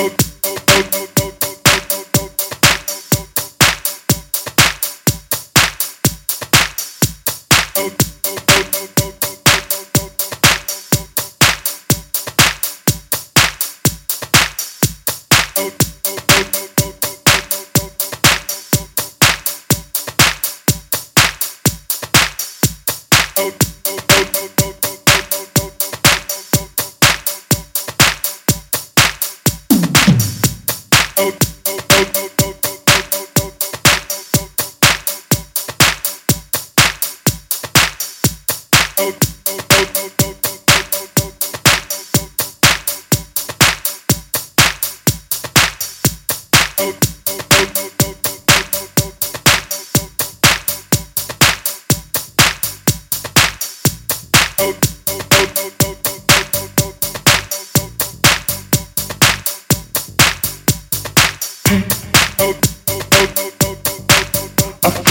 out. out.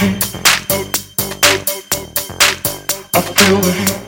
I feel the heat.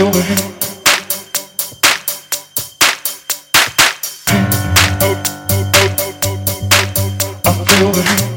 I feel the heat.